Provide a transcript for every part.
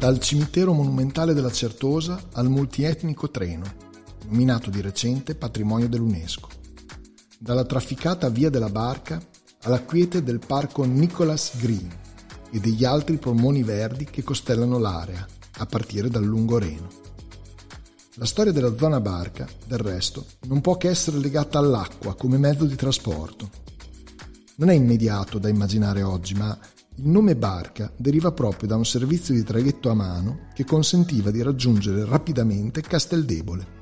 Dal cimitero monumentale della Certosa al multietnico treno, nominato di recente patrimonio dell'UNESCO. Dalla trafficata via della barca alla quiete del parco Nicholas Green e degli altri polmoni verdi che costellano l'area, a partire dal lungo Reno. La storia della zona barca, del resto, non può che essere legata all'acqua come mezzo di trasporto. Non è immediato da immaginare oggi, ma il nome barca deriva proprio da un servizio di traghetto a mano che consentiva di raggiungere rapidamente Casteldebole.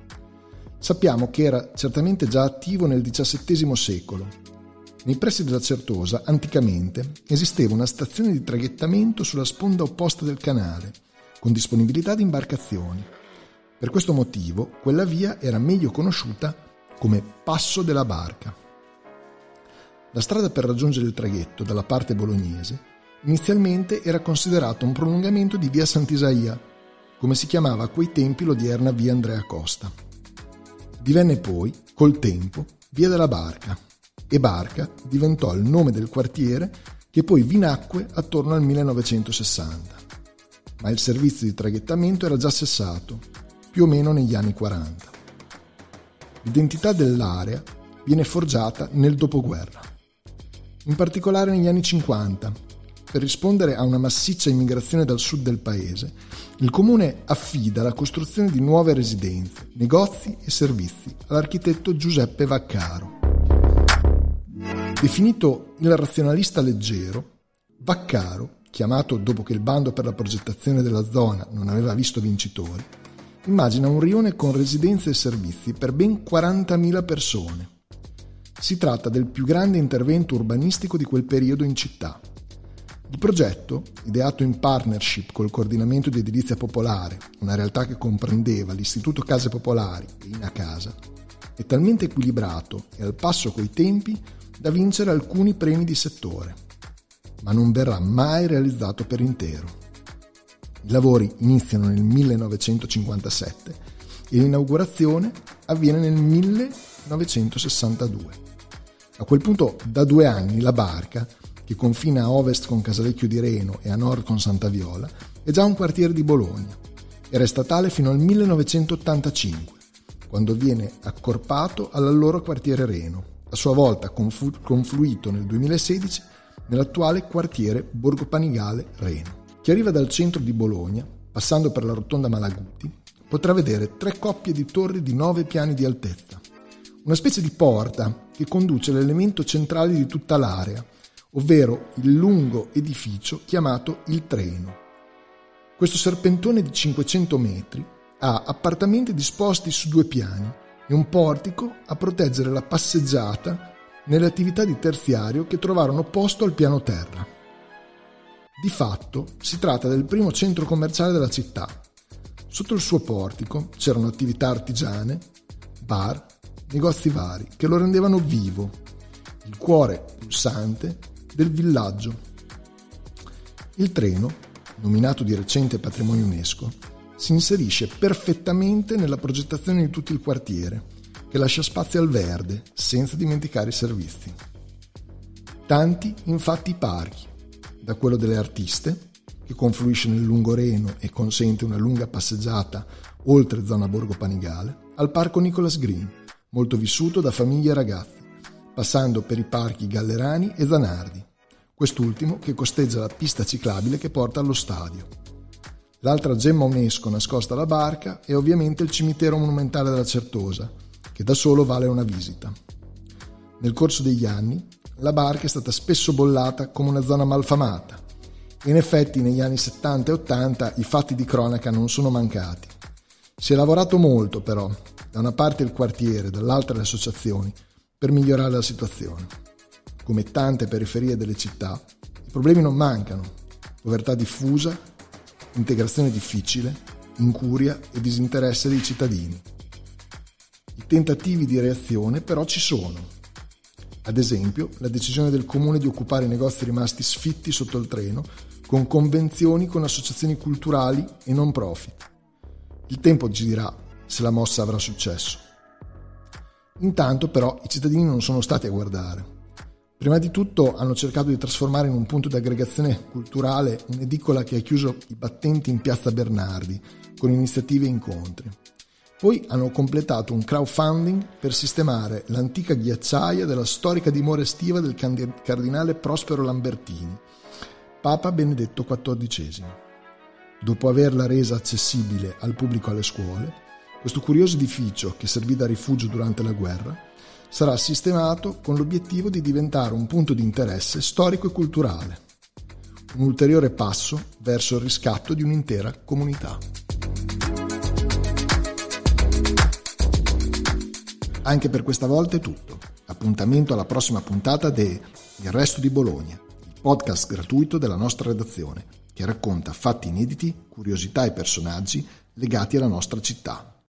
Sappiamo che era certamente già attivo nel XVII secolo. Nei pressi della Certosa, anticamente, esisteva una stazione di traghettamento sulla sponda opposta del canale, con disponibilità di imbarcazioni. Per questo motivo, quella via era meglio conosciuta come Passo della Barca. La strada per raggiungere il traghetto dalla parte bolognese Inizialmente era considerato un prolungamento di via Sant'Isaia, come si chiamava a quei tempi l'odierna via Andrea Costa. Divenne poi, col tempo, via della Barca e Barca diventò il nome del quartiere che poi vi nacque attorno al 1960. Ma il servizio di traghettamento era già cessato, più o meno negli anni 40. L'identità dell'area viene forgiata nel dopoguerra, in particolare negli anni 50, per rispondere a una massiccia immigrazione dal sud del paese, il comune affida la costruzione di nuove residenze, negozi e servizi all'architetto Giuseppe Vaccaro. Definito il razionalista leggero, Vaccaro, chiamato dopo che il bando per la progettazione della zona non aveva visto vincitori, immagina un rione con residenze e servizi per ben 40.000 persone. Si tratta del più grande intervento urbanistico di quel periodo in città il progetto, ideato in partnership col Coordinamento di Edilizia Popolare, una realtà che comprendeva l'Istituto Case Popolari e Ina Casa, è talmente equilibrato e al passo coi tempi da vincere alcuni premi di settore, ma non verrà mai realizzato per intero. I lavori iniziano nel 1957 e l'inaugurazione avviene nel 1962. A quel punto, da due anni, la barca che confina a ovest con Casalecchio di Reno e a nord con Santa Viola, è già un quartiere di Bologna. Era statale fino al 1985, quando viene accorpato all'allora quartiere Reno, a sua volta conflu- confluito nel 2016 nell'attuale quartiere Borgo Panigale Reno. Chi arriva dal centro di Bologna, passando per la rotonda Malaguti, potrà vedere tre coppie di torri di nove piani di altezza, una specie di porta che conduce l'elemento centrale di tutta l'area, ovvero il lungo edificio chiamato il Treno. Questo serpentone di 500 metri ha appartamenti disposti su due piani e un portico a proteggere la passeggiata nelle attività di terziario che trovarono posto al piano terra. Di fatto si tratta del primo centro commerciale della città. Sotto il suo portico c'erano attività artigiane, bar, negozi vari che lo rendevano vivo, il cuore pulsante del villaggio. Il treno, nominato di recente patrimonio UNESCO, si inserisce perfettamente nella progettazione di tutto il quartiere, che lascia spazio al verde, senza dimenticare i servizi. Tanti, infatti, i parchi, da quello delle artiste, che confluisce nel lungo Reno e consente una lunga passeggiata oltre zona Borgo Panigale, al parco Nicholas Green, molto vissuto da famiglie e ragazzi, passando per i parchi Gallerani e Zanardi, quest'ultimo che costeggia la pista ciclabile che porta allo stadio. L'altra gemma UNESCO nascosta alla barca è ovviamente il cimitero monumentale della Certosa, che da solo vale una visita. Nel corso degli anni, la barca è stata spesso bollata come una zona malfamata e in effetti negli anni 70 e 80 i fatti di cronaca non sono mancati. Si è lavorato molto però, da una parte il quartiere, dall'altra le associazioni, per migliorare la situazione come tante periferie delle città, i problemi non mancano. Povertà diffusa, integrazione difficile, incuria e disinteresse dei cittadini. I tentativi di reazione però ci sono. Ad esempio, la decisione del comune di occupare i negozi rimasti sfitti sotto il treno con convenzioni con associazioni culturali e non profit. Il tempo ci dirà se la mossa avrà successo. Intanto però i cittadini non sono stati a guardare. Prima di tutto hanno cercato di trasformare in un punto di aggregazione culturale un'edicola che ha chiuso i battenti in piazza Bernardi con iniziative e incontri. Poi hanno completato un crowdfunding per sistemare l'antica ghiacciaia della storica dimora estiva del cardinale Prospero Lambertini, Papa Benedetto XIV. Dopo averla resa accessibile al pubblico alle scuole, questo curioso edificio, che servì da rifugio durante la guerra, sarà sistemato con l'obiettivo di diventare un punto di interesse storico e culturale, un ulteriore passo verso il riscatto di un'intera comunità. Anche per questa volta è tutto. Appuntamento alla prossima puntata de Il resto di Bologna, il podcast gratuito della nostra redazione, che racconta fatti inediti, curiosità e personaggi legati alla nostra città.